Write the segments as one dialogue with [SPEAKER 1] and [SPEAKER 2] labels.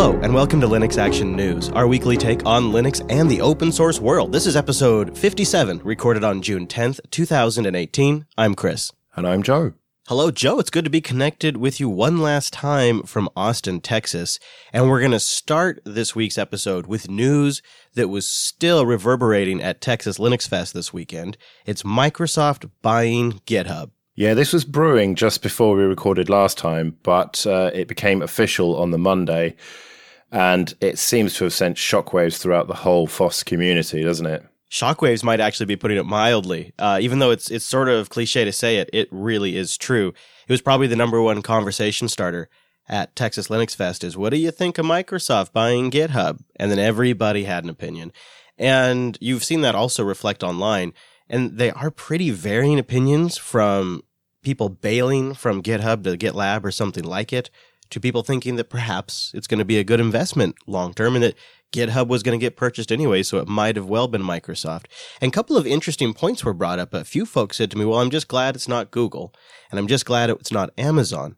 [SPEAKER 1] Hello, and welcome to Linux Action News, our weekly take on Linux and the open source world. This is episode 57, recorded on June 10th, 2018. I'm Chris.
[SPEAKER 2] And I'm Joe.
[SPEAKER 1] Hello, Joe. It's good to be connected with you one last time from Austin, Texas. And we're going to start this week's episode with news that was still reverberating at Texas Linux Fest this weekend. It's Microsoft buying GitHub.
[SPEAKER 2] Yeah, this was brewing just before we recorded last time, but uh, it became official on the Monday, and it seems to have sent shockwaves throughout the whole FOSS community, doesn't it?
[SPEAKER 1] Shockwaves might actually be putting it mildly. Uh, even though it's it's sort of cliche to say it, it really is true. It was probably the number one conversation starter at Texas Linux Fest. Is what do you think of Microsoft buying GitHub? And then everybody had an opinion, and you've seen that also reflect online. And they are pretty varying opinions from people bailing from GitHub to GitLab or something like it to people thinking that perhaps it's going to be a good investment long term and that GitHub was going to get purchased anyway, so it might have well been Microsoft. And a couple of interesting points were brought up. A few folks said to me, Well, I'm just glad it's not Google, and I'm just glad it's not Amazon.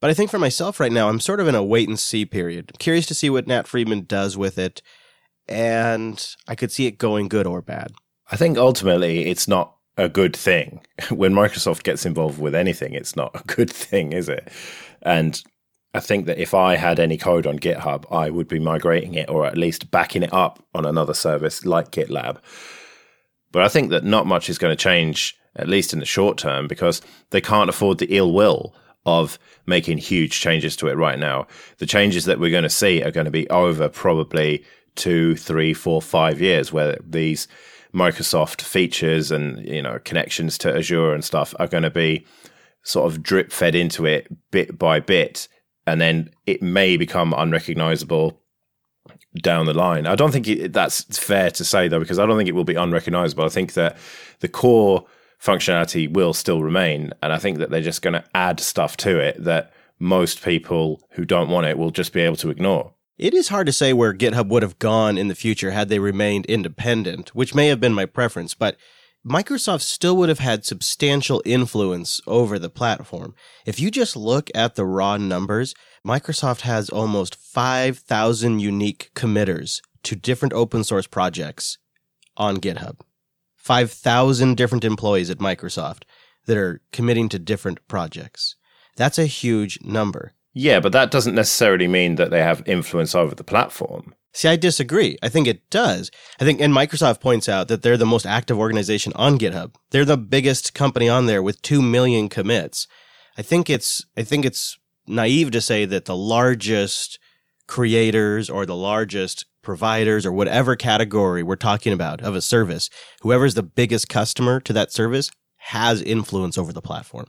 [SPEAKER 1] But I think for myself right now, I'm sort of in a wait and see period. I'm curious to see what Nat Friedman does with it, and I could see it going good or bad.
[SPEAKER 2] I think ultimately it's not a good thing. When Microsoft gets involved with anything, it's not a good thing, is it? And I think that if I had any code on GitHub, I would be migrating it or at least backing it up on another service like GitLab. But I think that not much is going to change, at least in the short term, because they can't afford the ill will of making huge changes to it right now. The changes that we're going to see are going to be over probably two, three, four, five years, where these Microsoft features and you know connections to Azure and stuff are going to be sort of drip fed into it bit by bit, and then it may become unrecognizable down the line. I don't think it, that's fair to say though, because I don't think it will be unrecognizable. I think that the core functionality will still remain, and I think that they're just going to add stuff to it that most people who don't want it will just be able to ignore.
[SPEAKER 1] It is hard to say where GitHub would have gone in the future had they remained independent, which may have been my preference, but Microsoft still would have had substantial influence over the platform. If you just look at the raw numbers, Microsoft has almost 5,000 unique committers to different open source projects on GitHub. 5,000 different employees at Microsoft that are committing to different projects. That's a huge number.
[SPEAKER 2] Yeah, but that doesn't necessarily mean that they have influence over the platform.
[SPEAKER 1] See, I disagree. I think it does. I think, and Microsoft points out that they're the most active organization on GitHub. They're the biggest company on there with 2 million commits. I think it's, I think it's naive to say that the largest creators or the largest providers or whatever category we're talking about of a service, whoever's the biggest customer to that service has influence over the platform.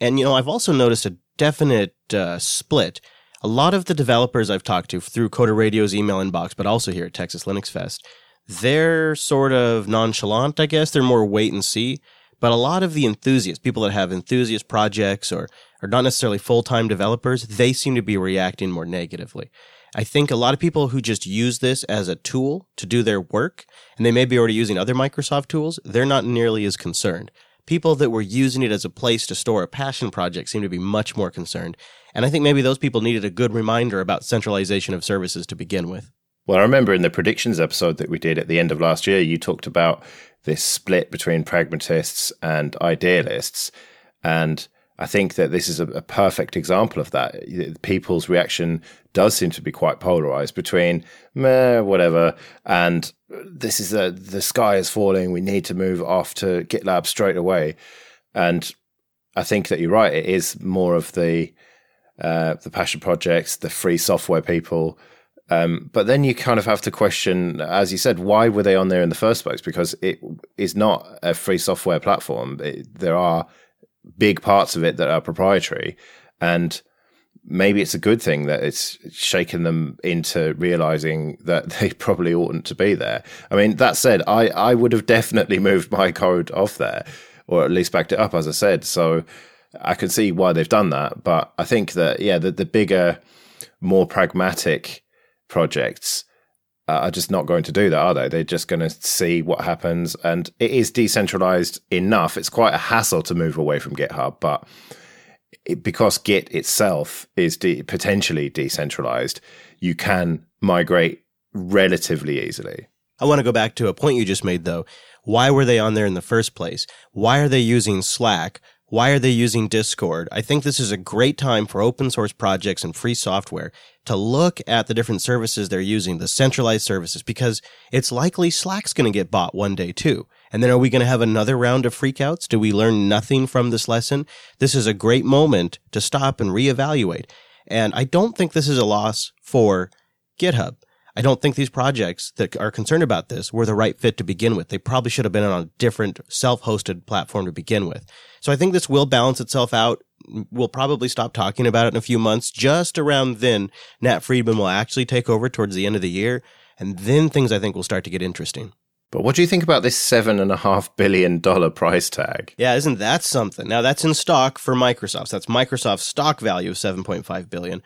[SPEAKER 1] And, you know, I've also noticed a definite uh, split. A lot of the developers I've talked to through Coder Radio's email inbox, but also here at Texas Linux Fest, they're sort of nonchalant, I guess. They're more wait and see. But a lot of the enthusiasts, people that have enthusiast projects or are not necessarily full time developers, they seem to be reacting more negatively. I think a lot of people who just use this as a tool to do their work, and they may be already using other Microsoft tools, they're not nearly as concerned people that were using it as a place to store a passion project seem to be much more concerned. And I think maybe those people needed a good reminder about centralization of services to begin with.
[SPEAKER 2] Well, I remember in the predictions episode that we did at the end of last year, you talked about this split between pragmatists and idealists. And I think that this is a, a, perfect example of that. People's reaction does seem to be quite polarized between meh, whatever, and this is the the sky is falling. We need to move off to GitLab straight away. And I think that you're right. It is more of the uh, the passion projects, the free software people. Um, but then you kind of have to question, as you said, why were they on there in the first place? Because it is not a free software platform. It, there are big parts of it that are proprietary. And maybe it's a good thing that it's shaken them into realizing that they probably oughtn't to be there. I mean, that said, I, I would have definitely moved my code off there or at least backed it up, as I said. So I can see why they've done that. But I think that, yeah, the, the bigger, more pragmatic projects are just not going to do that, are they? They're just going to see what happens. And it is decentralized enough. It's quite a hassle to move away from GitHub, but it, because Git itself is de- potentially decentralized, you can migrate relatively easily.
[SPEAKER 1] I want to go back to a point you just made though. Why were they on there in the first place? Why are they using Slack? Why are they using Discord? I think this is a great time for open source projects and free software to look at the different services they're using, the centralized services, because it's likely Slack's going to get bought one day too. And then are we going to have another round of freakouts? Do we learn nothing from this lesson? This is a great moment to stop and reevaluate. And I don't think this is a loss for GitHub. I don't think these projects that are concerned about this were the right fit to begin with. They probably should have been on a different self-hosted platform to begin with. So I think this will balance itself out. We'll probably stop talking about it in a few months. Just around then, Nat Friedman will actually take over towards the end of the year. And then things I think will start to get interesting.
[SPEAKER 2] But what do you think about this seven and a half billion dollar price tag?
[SPEAKER 1] Yeah, isn't that something? Now that's in stock for Microsoft. So that's Microsoft's stock value of 7.5 billion.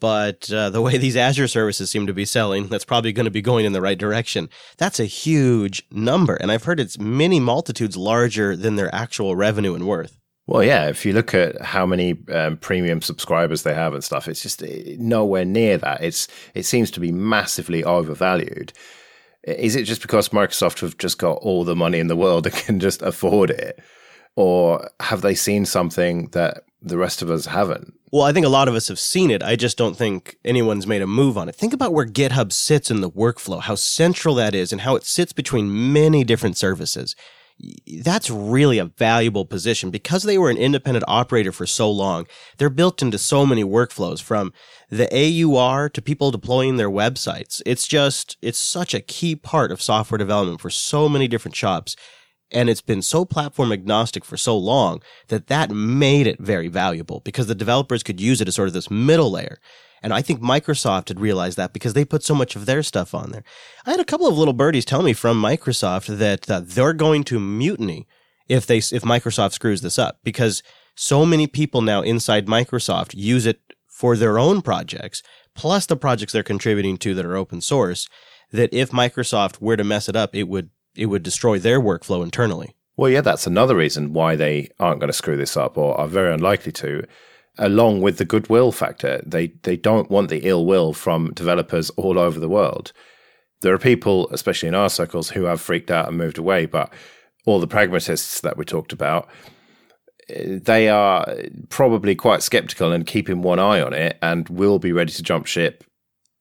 [SPEAKER 1] But uh, the way these Azure services seem to be selling, that's probably going to be going in the right direction. That's a huge number. And I've heard it's many multitudes larger than their actual revenue and worth.
[SPEAKER 2] Well, yeah, if you look at how many um, premium subscribers they have and stuff, it's just eh, nowhere near that. It's it seems to be massively overvalued. Is it just because Microsoft have just got all the money in the world and can just afford it, or have they seen something that the rest of us haven't?
[SPEAKER 1] Well, I think a lot of us have seen it. I just don't think anyone's made a move on it. Think about where GitHub sits in the workflow, how central that is, and how it sits between many different services. That's really a valuable position because they were an independent operator for so long. They're built into so many workflows from the AUR to people deploying their websites. It's just, it's such a key part of software development for so many different shops and it's been so platform agnostic for so long that that made it very valuable because the developers could use it as sort of this middle layer. And I think Microsoft had realized that because they put so much of their stuff on there. I had a couple of little birdies tell me from Microsoft that uh, they're going to mutiny if they if Microsoft screws this up because so many people now inside Microsoft use it for their own projects plus the projects they're contributing to that are open source that if Microsoft were to mess it up it would it would destroy their workflow internally.
[SPEAKER 2] Well, yeah, that's another reason why they aren't going to screw this up or are very unlikely to. Along with the goodwill factor, they, they don't want the ill will from developers all over the world. There are people, especially in our circles, who have freaked out and moved away, but all the pragmatists that we talked about, they are probably quite skeptical and keeping one eye on it and will be ready to jump ship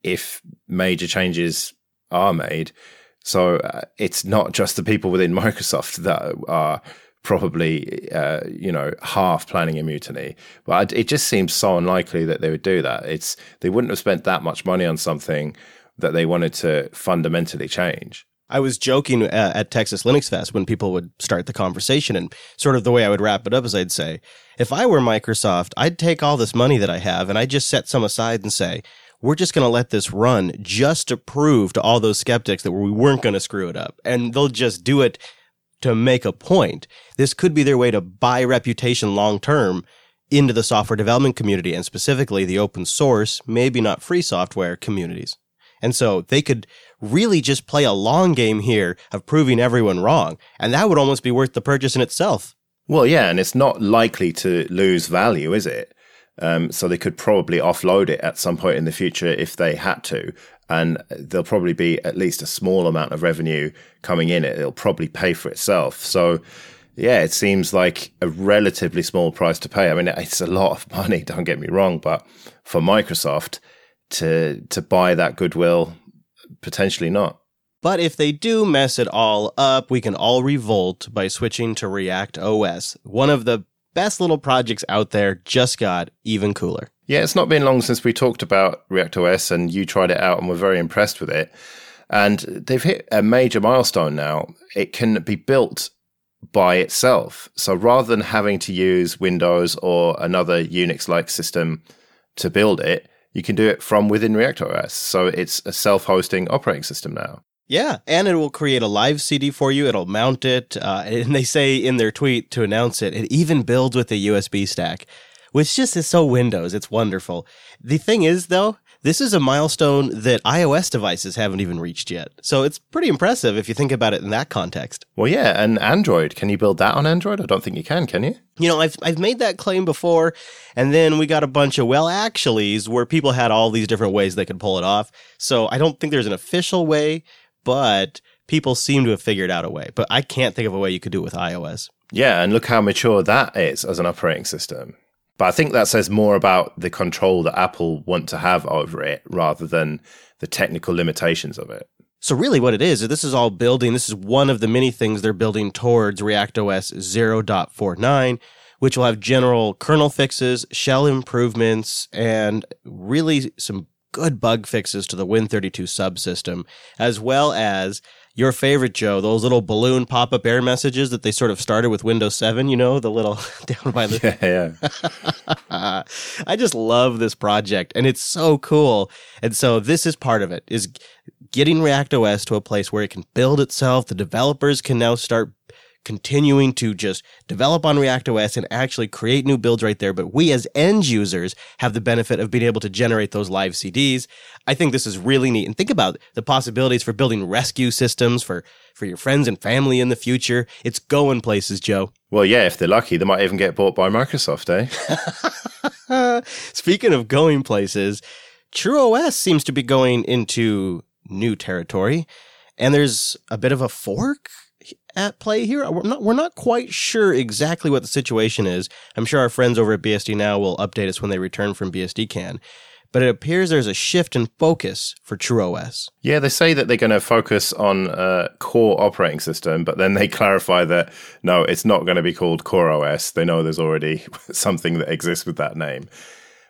[SPEAKER 2] if major changes are made. So uh, it's not just the people within Microsoft that are probably, uh, you know, half planning a mutiny. But it just seems so unlikely that they would do that. It's they wouldn't have spent that much money on something that they wanted to fundamentally change.
[SPEAKER 1] I was joking uh, at Texas Linux Fest when people would start the conversation, and sort of the way I would wrap it up is I'd say, if I were Microsoft, I'd take all this money that I have and I'd just set some aside and say, we're just going to let this run just to prove to all those skeptics that we weren't going to screw it up. And they'll just do it to make a point. This could be their way to buy reputation long term into the software development community and specifically the open source, maybe not free software communities. And so they could really just play a long game here of proving everyone wrong. And that would almost be worth the purchase in itself.
[SPEAKER 2] Well, yeah, and it's not likely to lose value, is it? Um, so they could probably offload it at some point in the future if they had to. And there'll probably be at least a small amount of revenue coming in. It. It'll probably pay for itself. So, yeah, it seems like a relatively small price to pay. I mean, it's a lot of money. Don't get me wrong, but for Microsoft to to buy that goodwill, potentially not.
[SPEAKER 1] But if they do mess it all up, we can all revolt by switching to React OS, one of the best little projects out there just got even cooler.
[SPEAKER 2] Yeah, it's not been long since we talked about React OS and you tried it out and were very impressed with it. And they've hit a major milestone now. It can be built by itself. So rather than having to use Windows or another Unix like system to build it, you can do it from within React OS. So it's a self hosting operating system now.
[SPEAKER 1] Yeah, and it will create a live CD for you. It'll mount it, uh, and they say in their tweet to announce it, it even builds with a USB stack, which just is so Windows. It's wonderful. The thing is, though, this is a milestone that iOS devices haven't even reached yet. So it's pretty impressive if you think about it in that context.
[SPEAKER 2] Well, yeah, and Android, can you build that on Android? I don't think you can, can you?
[SPEAKER 1] You know, I've I've made that claim before, and then we got a bunch of well actuallys where people had all these different ways they could pull it off. So I don't think there's an official way, but people seem to have figured out a way. But I can't think of a way you could do it with iOS.
[SPEAKER 2] Yeah, and look how mature that is as an operating system. But I think that says more about the control that Apple want to have over it rather than the technical limitations of it.
[SPEAKER 1] So really what it is, is this is all building, this is one of the many things they're building towards ReactOS 0.49, which will have general kernel fixes, shell improvements, and really some good bug fixes to the Win32 subsystem, as well as your favorite, Joe, those little balloon pop up error messages that they sort of started with Windows 7, you know, the little down by the.
[SPEAKER 2] Yeah,
[SPEAKER 1] yeah. I just love this project and it's so cool. And so this is part of it is getting React OS to a place where it can build itself. The developers can now start continuing to just develop on React OS and actually create new builds right there. But we as end users have the benefit of being able to generate those live CDs. I think this is really neat. And think about the possibilities for building rescue systems for, for your friends and family in the future. It's going places, Joe.
[SPEAKER 2] Well, yeah, if they're lucky, they might even get bought by Microsoft,
[SPEAKER 1] eh? Speaking of going places, TrueOS seems to be going into new territory. And there's a bit of a fork at play here. We're not, we're not quite sure exactly what the situation is. I'm sure our friends over at BSD Now will update us when they return from BSDCan. But it appears there's a shift in focus for TrueOS.
[SPEAKER 2] Yeah, they say that they're going to focus on a core operating system, but then they clarify that no, it's not going to be called Core OS. They know there's already something that exists with that name.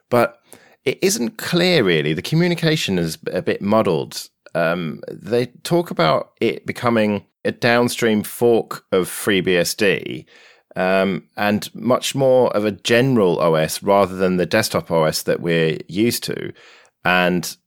[SPEAKER 2] But it isn't clear, really. The communication is a bit muddled. Um, they talk about it becoming a downstream fork of FreeBSD um, and much more of a general OS rather than the desktop OS that we're used to. And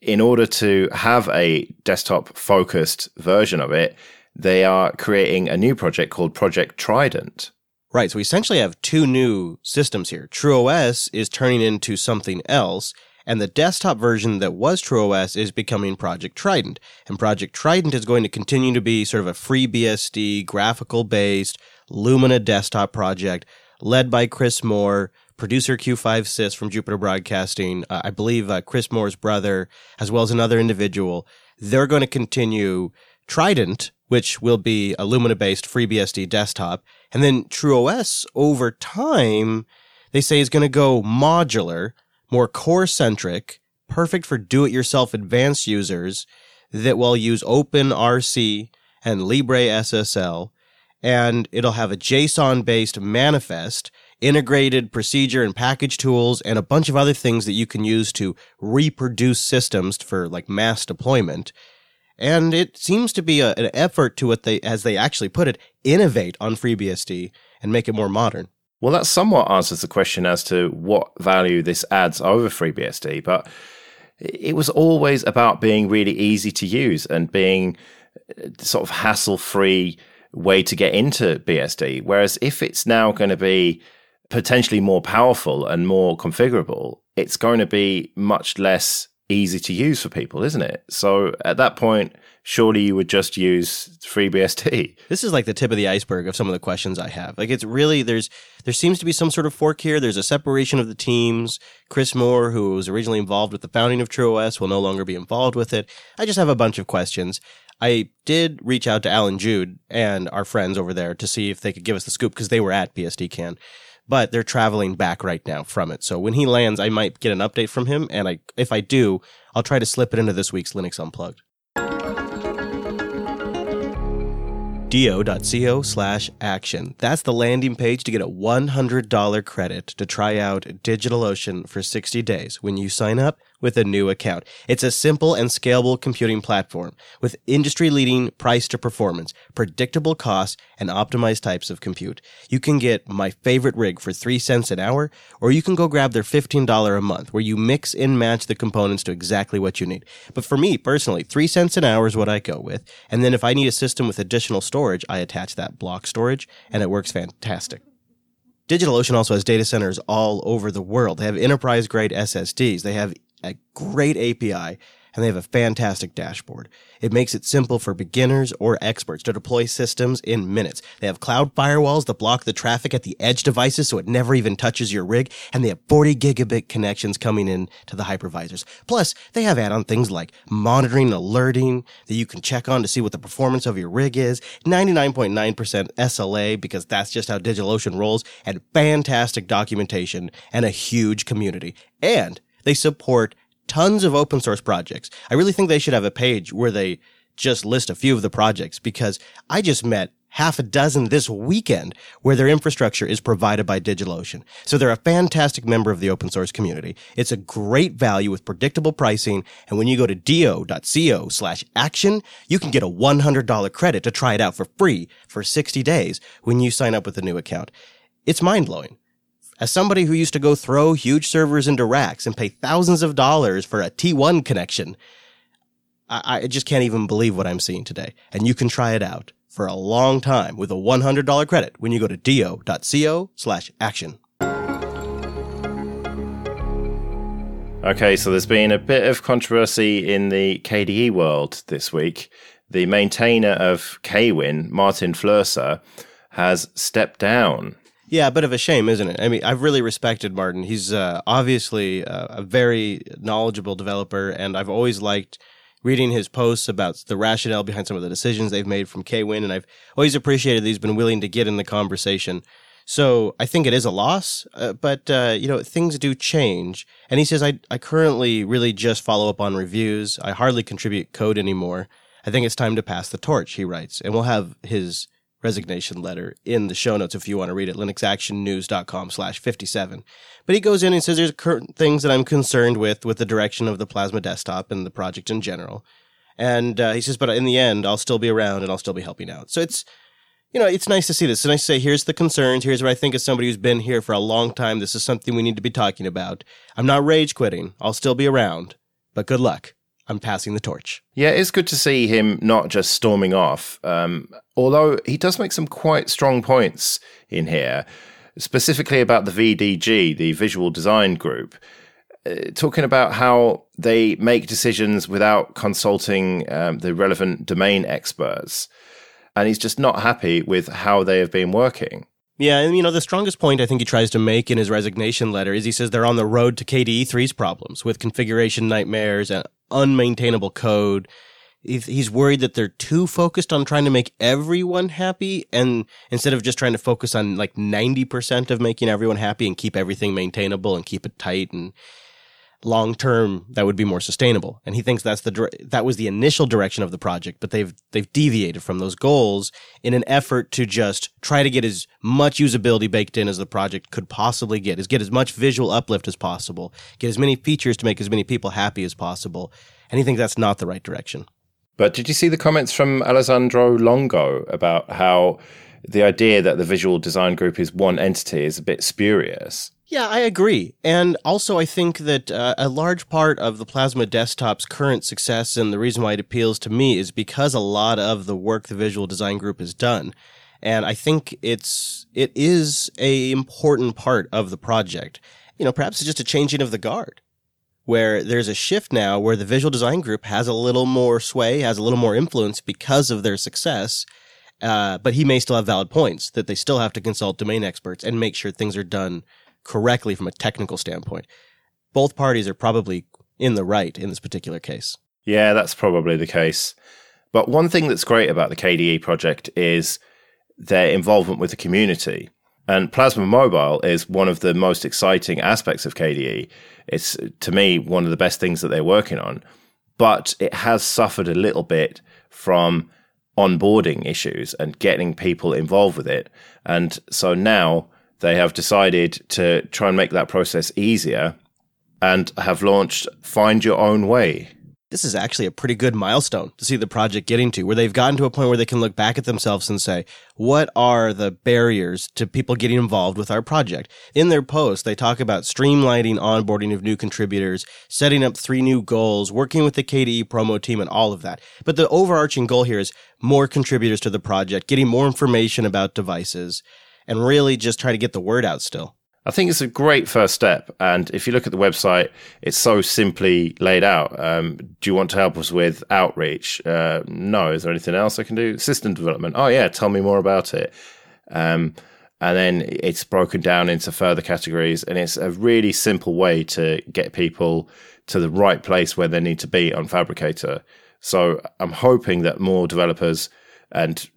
[SPEAKER 2] in order to have a desktop focused version of it, they are creating a new project called Project Trident.
[SPEAKER 1] Right. So we essentially have two new systems here. TrueOS is turning into something else, and the desktop version that was TrueOS is becoming Project Trident. And Project Trident is going to continue to be sort of a free BSD, graphical based Lumina desktop project led by Chris Moore, producer Q5Sys from Jupiter Broadcasting, uh, I believe uh, Chris Moore's brother, as well as another individual. They're going to continue Trident, which will be a Lumina based FreeBSD desktop. And then TrueOS over time, they say is going to go modular more core centric, perfect for do it yourself advanced users that will use OpenRC and LibreSSL. And it'll have a JSON based manifest, integrated procedure and package tools, and a bunch of other things that you can use to reproduce systems for like mass deployment. And it seems to be a, an effort to what they, as they actually put it, innovate on FreeBSD and make it more modern.
[SPEAKER 2] Well, that somewhat answers the question as to what value this adds over FreeBSD, but it was always about being really easy to use and being uh, sort of hassle free way to get into BSD. Whereas if it's now going to be potentially more powerful and more configurable, it's going to be much less easy to use for people, isn't it? So at that point, surely you would just use FreeBSD.
[SPEAKER 1] This is like the tip of the iceberg of some of the questions I have. Like it's really there's there seems to be some sort of fork here. There's a separation of the teams. Chris Moore, who was originally involved with the founding of TrueOS, will no longer be involved with it. I just have a bunch of questions. I did reach out to Allan Jude and our friends over there to see if they could give us the scoop because they were at BSDCan but they're traveling back right now from it. So when he lands, I might get an update from him. And I, if I do, I'll try to slip it into this week's Linux Unplugged. do.co slash action. That's the landing page to get a $100 credit to try out DigitalOcean for 60 days when you sign up with a new account. It's a simple and scalable computing platform with industry leading price to performance, predictable costs, and optimized types of compute. You can get my favorite rig for 3 cents an hour, or you can go grab their $15 a month where you mix and match the components to exactly what you need. But for me personally, 3 cents an hour is what I go with. And then if I need a system with additional storage, I attach that block storage and it works fantastic. DigitalOcean also has data centers all over the world. They have enterprise grade SSDs. They have a great API and they have a fantastic dashboard. It makes it simple for beginners or experts to deploy systems in minutes. They have cloud firewalls that block the traffic at the edge devices so it never even touches your rig, and they have 40 gigabit connections coming in to the hypervisors. Plus, they have add-on things like monitoring and alerting that you can check on to see what the performance of your rig is, 99.9% SLA because that's just how DigitalOcean rolls, and fantastic documentation and a huge community. And they support tons of open source projects. I really think they should have a page where they just list a few of the projects because I just met half a dozen this weekend where their infrastructure is provided by DigitalOcean. So they're a fantastic member of the open source community. It's a great value with predictable pricing. And when you go to do.co slash action, you can get a $100 credit to try it out for free for 60 days when you sign up with a new account. It's mind blowing. As somebody who used to go throw huge servers into racks and pay thousands of dollars for a T1 connection, I, I just can't even believe what I'm seeing today. And you can try it out for a long time with a $100 credit when you go to do.co slash action.
[SPEAKER 2] Okay, so there's been a bit of controversy in the KDE world this week. The maintainer of Kwin, Martin Flöser, has stepped down
[SPEAKER 1] yeah, a bit of a shame, isn't it? I mean, I've really respected Martin. He's uh, obviously uh, a very knowledgeable developer, and I've always liked reading his posts about the rationale behind some of the decisions they've made from Kwin, and I've always appreciated that he's been willing to get in the conversation. So I think it is a loss, uh, but uh, you know things do change. And he says, I I currently really just follow up on reviews. I hardly contribute code anymore. I think it's time to pass the torch. He writes, and we'll have his resignation letter in the show notes if you want to read it, linuxactionnews.com slash 57. But he goes in and says there's current things that I'm concerned with, with the direction of the Plasma desktop and the project in general. And uh, he says, but in the end, I'll still be around and I'll still be helping out. So it's, you know, it's nice to see this. It's nice to say, here's the concerns. Here's what I think as somebody who's been here for a long time. This is something we need to be talking about. I'm not rage quitting. I'll still be around, but good luck. I'm passing the torch.
[SPEAKER 2] Yeah, it's good to see him not just storming off. Um, although he does make some quite strong points in here, specifically about the VDG, the Visual Design Group, uh, talking about how they make decisions without consulting um, the relevant domain experts. And he's just not happy with how they have been working.
[SPEAKER 1] Yeah, and you know, the strongest point I think he tries to make in his resignation letter is he says they're on the road to KDE 3's problems with configuration nightmares and unmaintainable code. He's worried that they're too focused on trying to make everyone happy and instead of just trying to focus on like 90% of making everyone happy and keep everything maintainable and keep it tight and long term that would be more sustainable. And he thinks that's the that was the initial direction of the project, but they've they've deviated from those goals in an effort to just try to get as much usability baked in as the project could possibly get, is get as much visual uplift as possible, get as many features to make as many people happy as possible. And he thinks that's not the right direction.
[SPEAKER 2] But did you see the comments from Alessandro Longo about how the idea that the visual design group is one entity is a bit spurious?
[SPEAKER 1] Yeah, I agree. And also, I think that uh, a large part of the Plasma Desktop's current success and the reason why it appeals to me is because a lot of the work the Visual Design Group has done. And I think it's, it is a important part of the project. You know, perhaps it's just a changing of the guard where there's a shift now where the Visual Design Group has a little more sway, has a little more influence because of their success. Uh, but he may still have valid points that they still have to consult domain experts and make sure things are done correctly from a technical standpoint. Both parties are probably in the right in this particular case.
[SPEAKER 2] Yeah, that's probably the case. But one thing that's great about the KDE project is their involvement with the community. And Plasma Mobile is one of the most exciting aspects of KDE. It's, to me, one of the best things that they're working on. But it has suffered a little bit from onboarding issues and getting people involved with it. And so now they have decided to try and make that process easier and have launched Find Your Own Way.
[SPEAKER 1] This is actually a pretty good milestone to see the project getting to, where they've gotten to a point where they can look back at themselves and say, what are the barriers to people getting involved with our project? In their post, they talk about streamlining onboarding of new contributors, setting up three new goals, working with the KDE promo team, and all of that. But the overarching goal here is more contributors to the project, getting more information about devices, and really just try to get the word out still.
[SPEAKER 2] I think it's a great first step. And if you look at the website, it's so simply laid out. Um, do you want to help us with outreach? Uh, no. Is there anything else I can do? System development. Oh, yeah. Tell me more about it. Um, and then it's broken down into further categories. And it's a really simple way to get people to the right place where they need to be on Phabricator. So I'm hoping that more developers and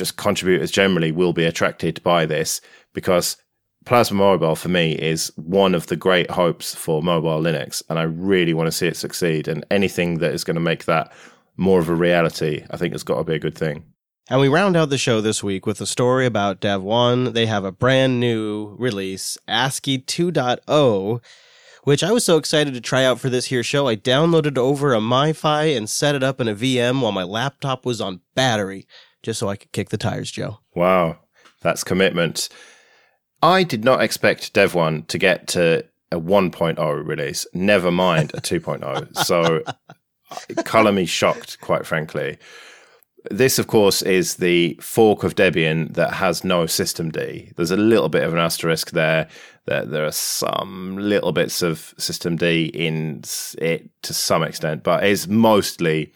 [SPEAKER 2] just contributors generally will be attracted by this because Plasma Mobile for me is one of the great hopes for mobile Linux, and I really want to see it succeed. And anything that is going to make that more of a reality, I think has got to be a good thing.
[SPEAKER 1] And we round out the show this week with a story about Devuan. They have a brand new release, ASCII 2.0, which I was so excited to try out for this here show. I downloaded over a MiFi and set it up in a VM while my laptop was on battery, just so I could kick the tires, Joe.
[SPEAKER 2] Wow, that's commitment. I did not expect Devuan to get to a 1.0 release, never mind a 2.0. so color me shocked, quite frankly. This, of course, is the fork of Debian that has no systemd. There's a little bit of an asterisk there. That there are some little bits of systemd in it to some extent, but it's mostly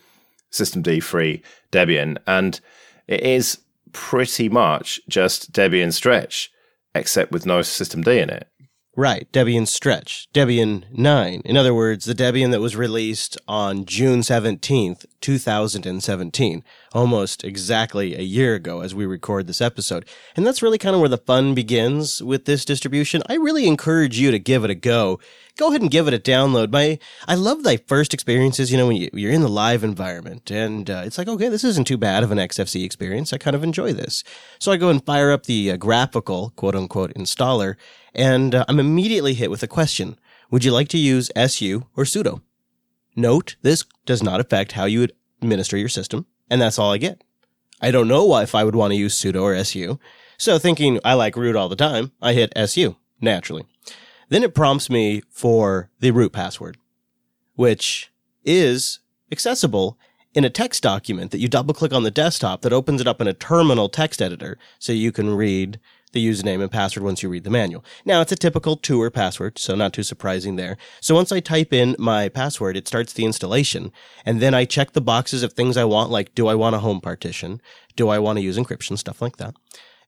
[SPEAKER 2] systemd free Debian, and it is pretty much just Debian stretch except with no systemd in it.
[SPEAKER 1] Right, Debian Stretch, Debian 9. In other words, the Debian that was released on June 17th, 2017, almost exactly a year ago as we record this episode. And that's really kind of where the fun begins with this distribution. I really encourage you to give it a go go ahead and give it a download. My, I love thy first experiences, you know, when you, you're in the live environment and uh, it's like, okay, this isn't too bad of an XFCE experience. I kind of enjoy this. So I go and fire up the uh, graphical quote unquote installer and uh, I'm immediately hit with a question. Would you like to use SU or sudo? Note, this does not affect how you administer your system. And that's all I get. I don't know why if I would want to use sudo or SU. So thinking I like root all the time, I hit SU naturally. Then it prompts me for the root password, which is accessible in a text document that you double click on the desktop that opens it up in a terminal text editor so you can read the username and password once you read the manual. Now it's a typical toor password, so not too surprising there. So once I type in my password, it starts the installation and then I check the boxes of things I want, like do I want a home partition? Do I want to use encryption? Stuff like that.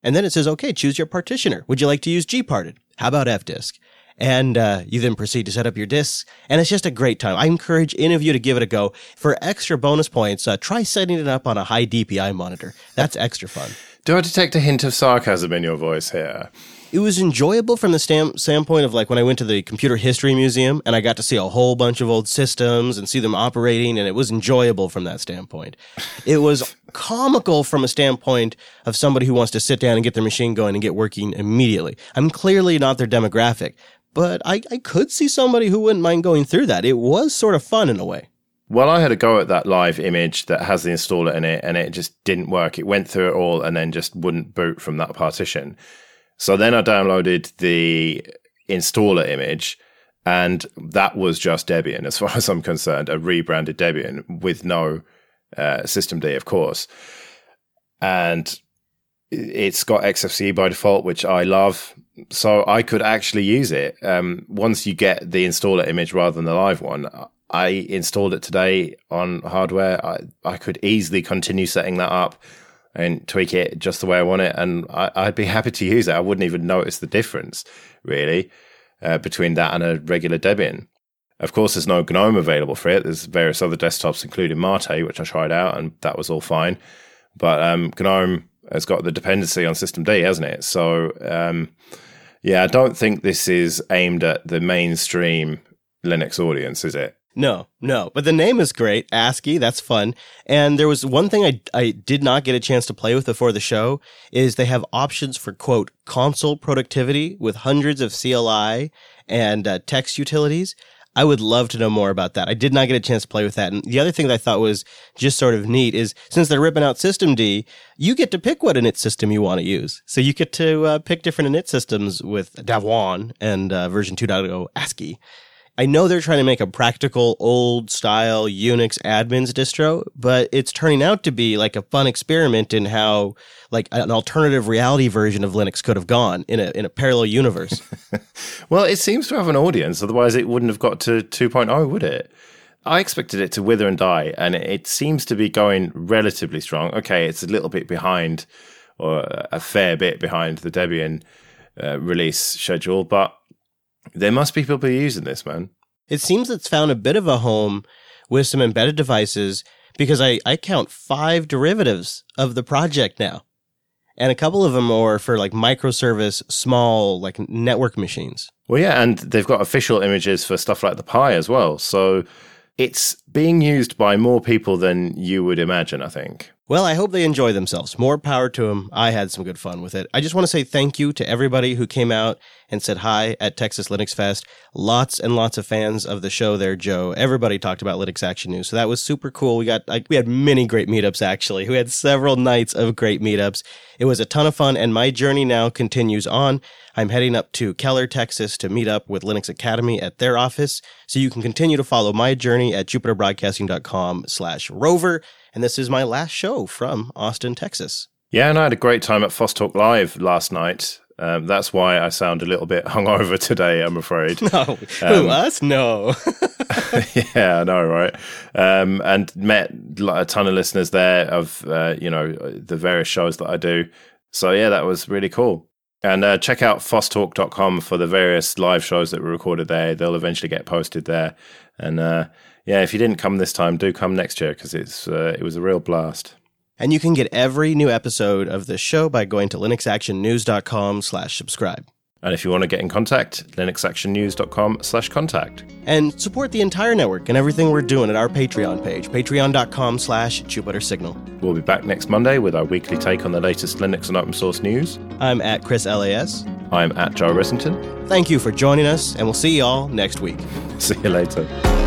[SPEAKER 1] And then it says, okay, choose your partitioner. Would you like to use gparted? How about fdisk? and uh, you then proceed to set up your disks. And it's just a great time. I encourage any of you to give it a go. For extra bonus points, uh, try setting it up on a high DPI monitor. That's extra fun.
[SPEAKER 2] Do I detect a hint of sarcasm in your voice here?
[SPEAKER 1] It was enjoyable from the stam- standpoint of like when I went to the Computer History Museum and I got to see a whole bunch of old systems and see them operating, and it was enjoyable from that standpoint. It was comical from a standpoint of somebody who wants to sit down and get their machine going and get working immediately. I'm clearly not their demographic, but I, I could see somebody who wouldn't mind going through that. It was sort of fun in a way.
[SPEAKER 2] Well, I had a go at that live image that has the installer in it, and it just didn't work. It went through it all and then just wouldn't boot from that partition. So then I downloaded the installer image, and that was just Debian, as far as I'm concerned, a rebranded Debian with no uh, systemd, of course. And it's got XFCE by default, which I love so I could actually use it. Um, once you get the installer image rather than the live one, I installed it today on hardware. I, I could easily continue setting that up and tweak it just the way I want it, and I, would be happy to use it. I wouldn't even notice the difference really uh, between that and a regular Debian. Of course, there's no GNOME available for it. There's various other desktops, including Mate, which I tried out, and that was all fine. But um, GNOME has got the dependency on systemd, hasn't it? So um, yeah, I don't think this is aimed at the mainstream Linux audience, is it?
[SPEAKER 1] No, no. But the name is great, ASCII. That's fun. And there was one thing I, I did not get a chance to play with before the show is they have options for quote console productivity with hundreds of CLI and uh, text utilities. I would love to know more about that. I did not get a chance to play with that. And the other thing that I thought was just sort of neat is since they're ripping out systemd, you get to pick what init system you want to use. So you get to uh, pick different init systems with 1 and uh, version 2.0 ASCII. I know they're trying to make a practical, old style Unix admins distro, but it's turning out to be like a fun experiment in how like an alternative reality version of Linux could have gone in a in a parallel universe.
[SPEAKER 2] well, it seems to have an audience, otherwise it wouldn't have got to 2.0, would it? I expected it to wither and die, and it seems to be going relatively strong. Okay, it's a little bit behind, or a fair bit behind the Debian uh, release schedule, but there must be people using this, man.
[SPEAKER 1] It seems it's found a bit of a home with some embedded devices because I, I count five derivatives of the project now. And a couple of them are for like microservice, small, like network machines.
[SPEAKER 2] Well, yeah, and they've got official images for stuff like the Pi as well. So it's being used by more people than you would imagine, I think.
[SPEAKER 1] Well, I hope they enjoy themselves. More power to them. I had some good fun with it. I just want to say thank you to everybody who came out and said hi at Texas Linux Fest. Lots and lots of fans of the show there, Joe. Everybody talked about Linux Action News. So that was super cool. We got, like, we had many great meetups actually. We had several nights of great meetups. It was a ton of fun and my journey now continues on. I'm heading up to Keller, Texas to meet up with Linux Academy at their office. So you can continue to follow my journey at jupiterbroadcasting.com slash rover and this is my last show from Austin, Texas.
[SPEAKER 2] Yeah, and I had a great time at FOSS Live last night. Um, that's why I sound a little bit hungover today, I'm afraid.
[SPEAKER 1] No, um, who, us? No.
[SPEAKER 2] yeah, I know, right? Um, and met a ton of listeners there of, uh, you know, the various shows that I do. So, yeah, that was really cool. And uh, check out fosstalk.com for the various live shows that were recorded there. They'll eventually get posted there. And uh, yeah, if you didn't come this time, do come next year because it's uh, it was a real blast.
[SPEAKER 1] And you can get every new episode of this show by going to linuxactionnews.com slash subscribe.
[SPEAKER 2] And if you want to get in contact, linuxactionnews.com slash contact.
[SPEAKER 1] And support the entire network and everything we're doing at our Patreon page, patreon.com slash Jupiter Signal.
[SPEAKER 2] We'll be back next Monday with our weekly take on the latest Linux and open source news.
[SPEAKER 1] I'm at Chris LAS.
[SPEAKER 2] I'm at Joe Ressington.
[SPEAKER 1] Thank you for joining us, and we'll see you all next week.
[SPEAKER 2] See you later.